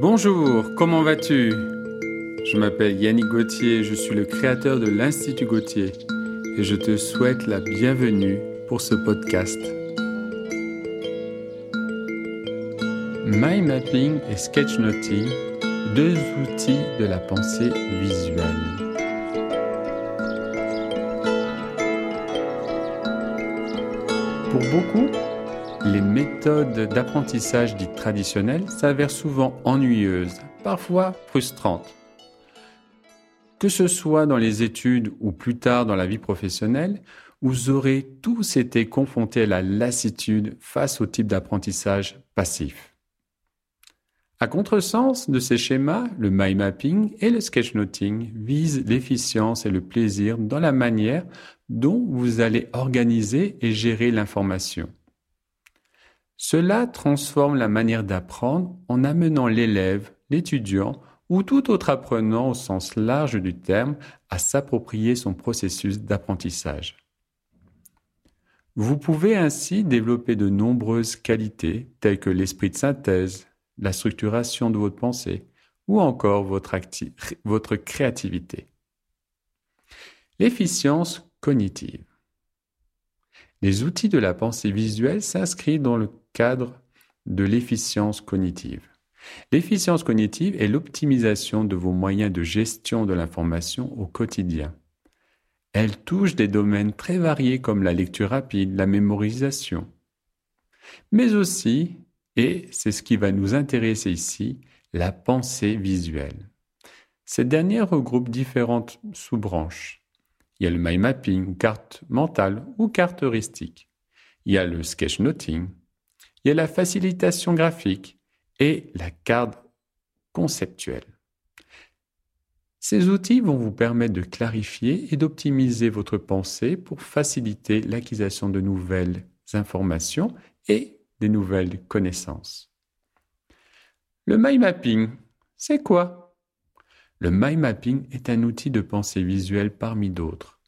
Bonjour, comment vas-tu? Je m'appelle Yannick Gauthier, je suis le créateur de l'Institut Gauthier et je te souhaite la bienvenue pour ce podcast. Mind mapping et sketchnoting, deux outils de la pensée visuelle. Pour beaucoup, les méthodes d'apprentissage dites traditionnelles s'avèrent souvent ennuyeuses, parfois frustrantes. Que ce soit dans les études ou plus tard dans la vie professionnelle, vous aurez tous été confrontés à la lassitude face au type d'apprentissage passif. À contresens de ces schémas, le mind mapping et le sketchnoting visent l'efficience et le plaisir dans la manière dont vous allez organiser et gérer l'information. Cela transforme la manière d'apprendre en amenant l'élève, l'étudiant ou tout autre apprenant au sens large du terme à s'approprier son processus d'apprentissage. Vous pouvez ainsi développer de nombreuses qualités telles que l'esprit de synthèse, la structuration de votre pensée ou encore votre, créativité. L'efficience cognitive. Les outils de la pensée visuelle s'inscrivent dans le cadre de l'efficience cognitive. L'efficience cognitive est l'optimisation de vos moyens de gestion de l'information au quotidien. Elle touche des domaines très variés comme la lecture rapide, la mémorisation, mais aussi, et c'est ce qui va nous intéresser ici, la pensée visuelle. Cette dernière regroupe différentes sous-branches. Il y a le mind mapping, carte mentale ou carte heuristique. Il y a le sketchnoting. Il y a la facilitation graphique et la carte conceptuelle. Ces outils vont vous permettre de clarifier et d'optimiser votre pensée pour faciliter l'acquisition de nouvelles informations et des nouvelles connaissances. Le mind mapping, c'est quoi? Le mind mapping est un outil de pensée visuelle parmi d'autres.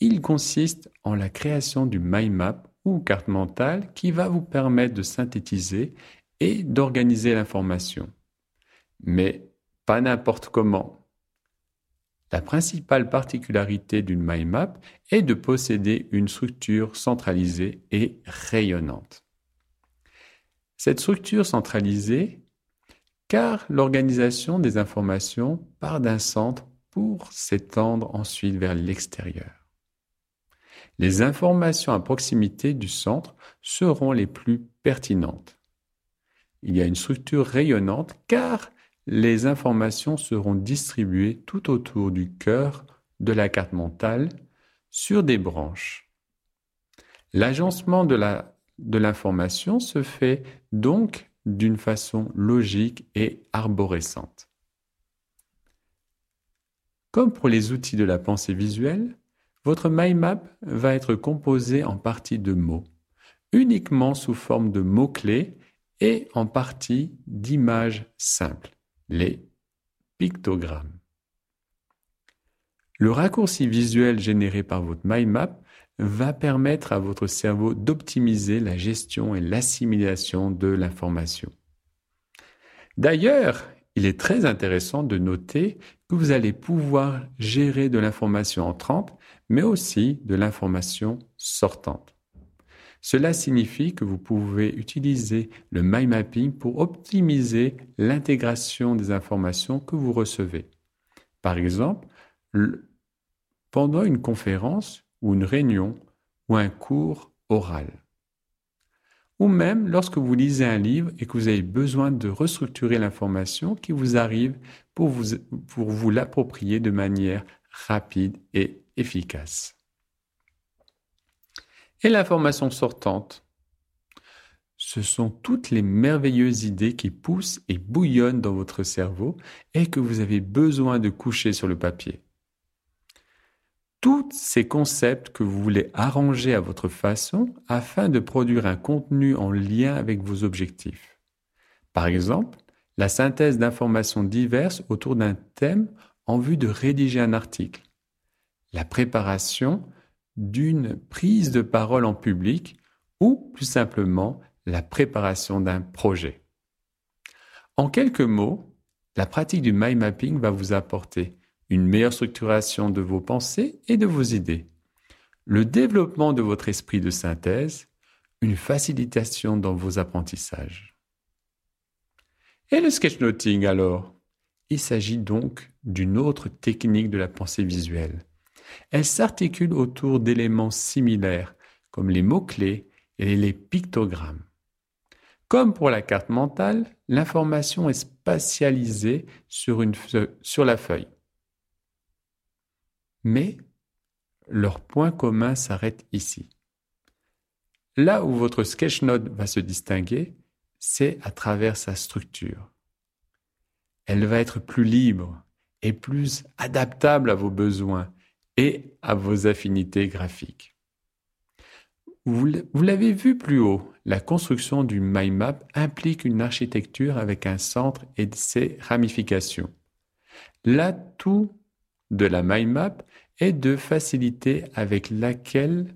Il consiste en la création du mind map ou carte mentale qui va vous permettre de synthétiser et d'organiser l'information. Mais pas n'importe comment. La principale particularité d'une mind map est de posséder une structure centralisée et rayonnante. Cette structure centralisée car l'organisation des informations part d'un centre pour s'étendre ensuite vers l'extérieur. Les informations à proximité du centre seront les plus pertinentes. Il y a une structure rayonnante car les informations seront distribuées tout autour du cœur de la carte mentale sur des branches. L'agencement de l'information se fait donc d'une façon logique et arborescente. Comme pour les outils de la pensée visuelle, votre mind map va être composé en partie de mots, uniquement sous forme de mots-clés et en partie d'images simples, les pictogrammes. Le raccourci visuel généré par votre mind map va permettre à votre cerveau d'optimiser la gestion et l'assimilation de l'information. D'ailleurs, il est très intéressant de noter que vous allez pouvoir gérer de l'information entrante, mais aussi de l'information sortante. Cela signifie que vous pouvez utiliser le mind mapping pour optimiser l'intégration des informations que vous recevez. Par exemple, pendant une conférence, ou une réunion ou un cours oral. Ou même lorsque vous lisez un livre et que vous avez besoin de restructurer l'information qui vous arrive pour vous, pour vous l'approprier de manière rapide et efficace. Et l'information sortante ce sont toutes les merveilleuses idées qui poussent et bouillonnent dans votre cerveau et que vous avez besoin de coucher sur le papier tous ces concepts que vous voulez arranger à votre façon afin de produire un contenu en lien avec vos objectifs. Par exemple, la synthèse d'informations diverses autour d'un thème en vue de rédiger un article, la préparation d'une prise de parole en public ou plus simplement la préparation d'un projet. En quelques mots, la pratique du mind mapping va vous apporter une meilleure structuration de vos pensées et de vos idées, le développement de votre esprit de synthèse, une facilitation dans vos apprentissages. Et le sketchnoting alors? Il s'agit donc d'une autre technique de la pensée visuelle. Elle s'articule autour d'éléments similaires comme les mots-clés et les pictogrammes. Comme pour la carte mentale, l'information est spatialisée sur, sur la feuille. Mais leur point commun s'arrête ici. Là où votre sketchnote va se distinguer, c'est à travers sa structure. Elle va être plus libre et plus adaptable à vos besoins et à vos affinités graphiques. Vous l'avez vu plus haut, la construction du mind map implique une architecture avec un centre et ses ramifications. L'atout de la mind est de faciliter avec laquelle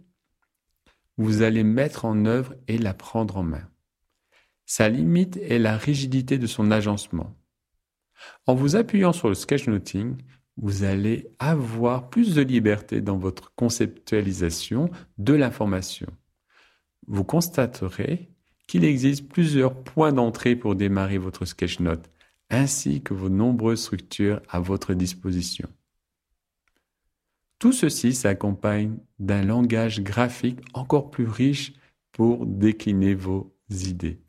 vous allez mettre en œuvre et la prendre en main. Sa limite est la rigidité de son agencement. En vous appuyant sur le sketchnoting, vous allez avoir plus de liberté dans votre conceptualisation de l'information vous constaterez qu'il existe plusieurs points d'entrée pour démarrer votre sketchnote, ainsi que vos nombreuses structures à votre disposition. Tout ceci s'accompagne d'un langage graphique encore plus riche pour décliner vos idées.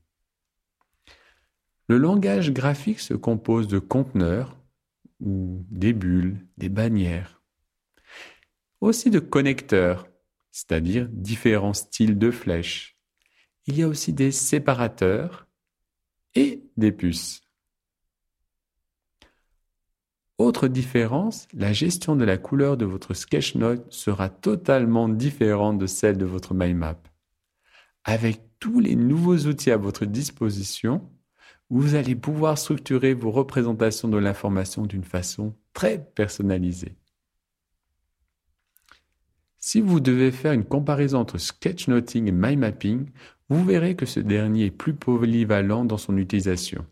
Le langage graphique se compose de conteneurs, ou des bulles, des bannières, aussi de connecteurs, c'est-à-dire différents styles de flèches. Il y a aussi des séparateurs et des puces. Autre différence, la gestion de la couleur de votre sketchnote sera totalement différente de celle de votre mind map. Avec tous les nouveaux outils à votre disposition, vous allez pouvoir structurer vos représentations de l'information d'une façon très personnalisée. Si vous devez faire une comparaison entre sketchnoting et mind mapping, vous verrez que ce dernier est plus polyvalent dans son utilisation.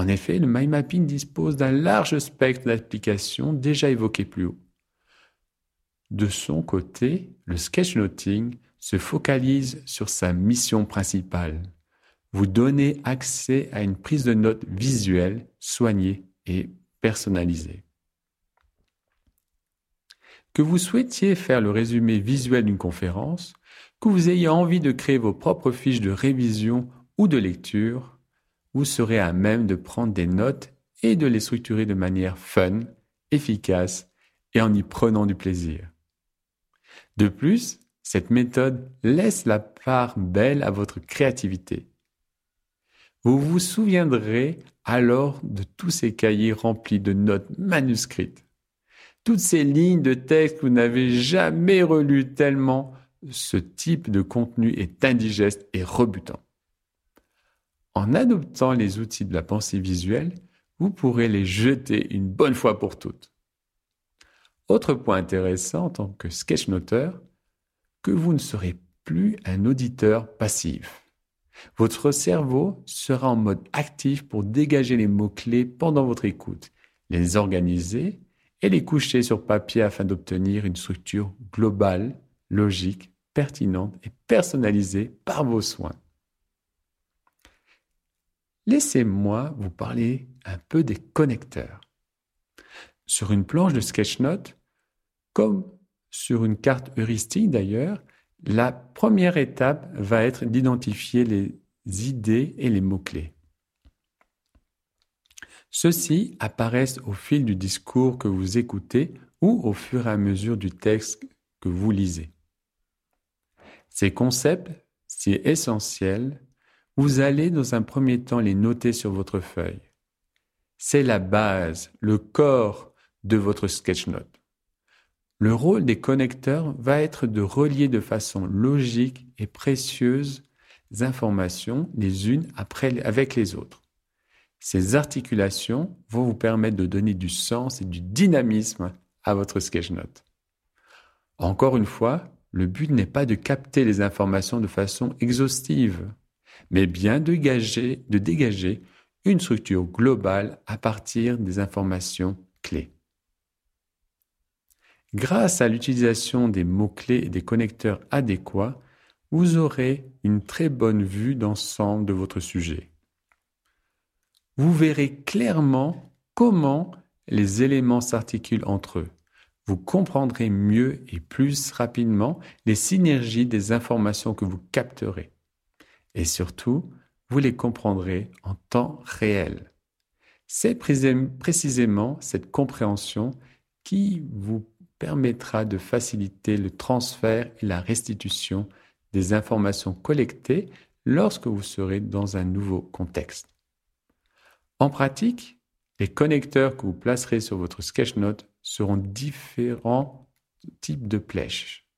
En effet, le mind dispose d'un large spectre d'applications déjà évoquées plus haut. De son côté, le sketchnoting se focalise sur sa mission principale, vous donner accès à une prise de notes visuelle, soignée et personnalisée. Que vous souhaitiez faire le résumé visuel d'une conférence, que vous ayez envie de créer vos propres fiches de révision ou de lecture, vous serez à même de prendre des notes et de les structurer de manière fun, efficace et en y prenant du plaisir. De plus, cette méthode laisse la part belle à votre créativité. Vous vous souviendrez alors de tous ces cahiers remplis de notes manuscrites toutes ces lignes de texte que vous n'avez jamais relues tellement ce type de contenu est indigeste et rebutant. En adoptant les outils de la pensée visuelle, vous pourrez les jeter une bonne fois pour toutes. Autre point intéressant en tant que sketchnoteur, que vous ne serez plus un auditeur passif. Votre cerveau sera en mode actif pour dégager les mots-clés pendant votre écoute, les organiser et les coucher sur papier afin d'obtenir une structure globale, logique, pertinente et personnalisée par vos soins. Laissez-moi vous parler un peu des connecteurs. Sur une planche de sketchnote, comme sur une carte heuristique d'ailleurs, la première étape va être d'identifier les idées et les mots-clés. Ceux-ci apparaissent au fil du discours que vous écoutez ou au fur et à mesure du texte que vous lisez. Ces concepts, si essentiels, vous allez dans un premier temps les noter sur votre feuille. C'est la base, le corps de votre sketchnote. Le rôle des connecteurs va être de relier de façon logique et précieuse informations les unes avec les autres. Ces articulations vont vous permettre de donner du sens et du dynamisme à votre sketchnote. Encore une fois, le but n'est pas de capter les informations de façon exhaustive, mais bien de dégager, une structure globale à partir des informations clés. Grâce à l'utilisation des mots-clés et des connecteurs adéquats, vous aurez une très bonne vue d'ensemble de votre sujet. Vous verrez clairement comment les éléments s'articulent entre eux. Vous comprendrez mieux et plus rapidement les synergies des informations que vous capterez. Et surtout, vous les comprendrez en temps réel. C'est précisément cette compréhension qui vous permettra de faciliter le transfert et la restitution des informations collectées lorsque vous serez dans un nouveau contexte. En pratique, les connecteurs que vous placerez sur votre sketchnote seront différents types de flèches.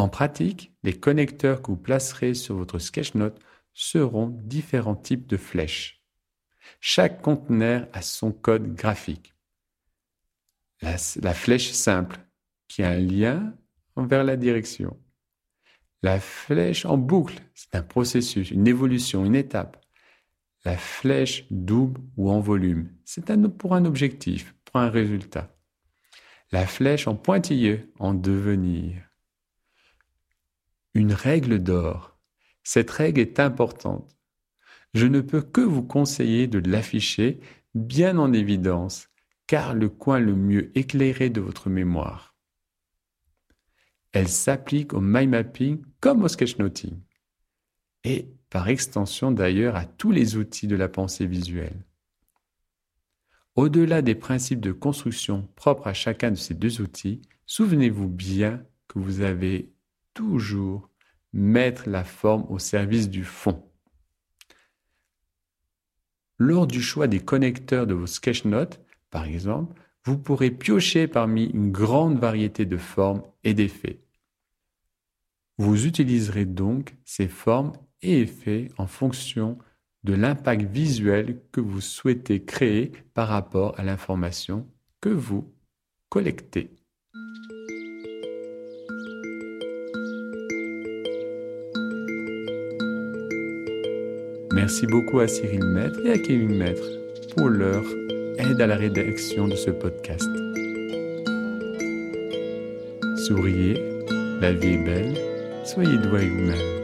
En pratique, les connecteurs que vous placerez sur votre sketchnote seront différents types de flèches. Chaque conteneur a son code graphique la, flèche simple qui a un lien vers la direction. La flèche en boucle, c'est un processus, une évolution, une étape. La flèche double ou en volume, c'est pour un objectif, pour un résultat. La flèche en pointilleux, en devenir. Une règle d'or. Cette règle est importante. Je ne peux que vous conseiller de l'afficher bien en évidence car le coin le mieux éclairé de votre mémoire. Elle s'applique au mind mapping comme au sketchnoting et par extension d'ailleurs à tous les outils de la pensée visuelle. Au-delà des principes de construction propres à chacun de ces deux outils, souvenez-vous bien que vous avez toujours mettre la forme au service du fond. Lors du choix des connecteurs de vos sketchnotes, par exemple, vous pourrez piocher parmi une grande variété de formes et d'effets. Vous utiliserez donc ces formes et effets en fonction de l'impact visuel que vous souhaitez créer par rapport à l'information que vous collectez. Merci beaucoup à Cyril Maître et à Kevin Maître pour leur aide à la rédaction de ce podcast. Souriez, la vie est belle, soyez doux avec vous-même.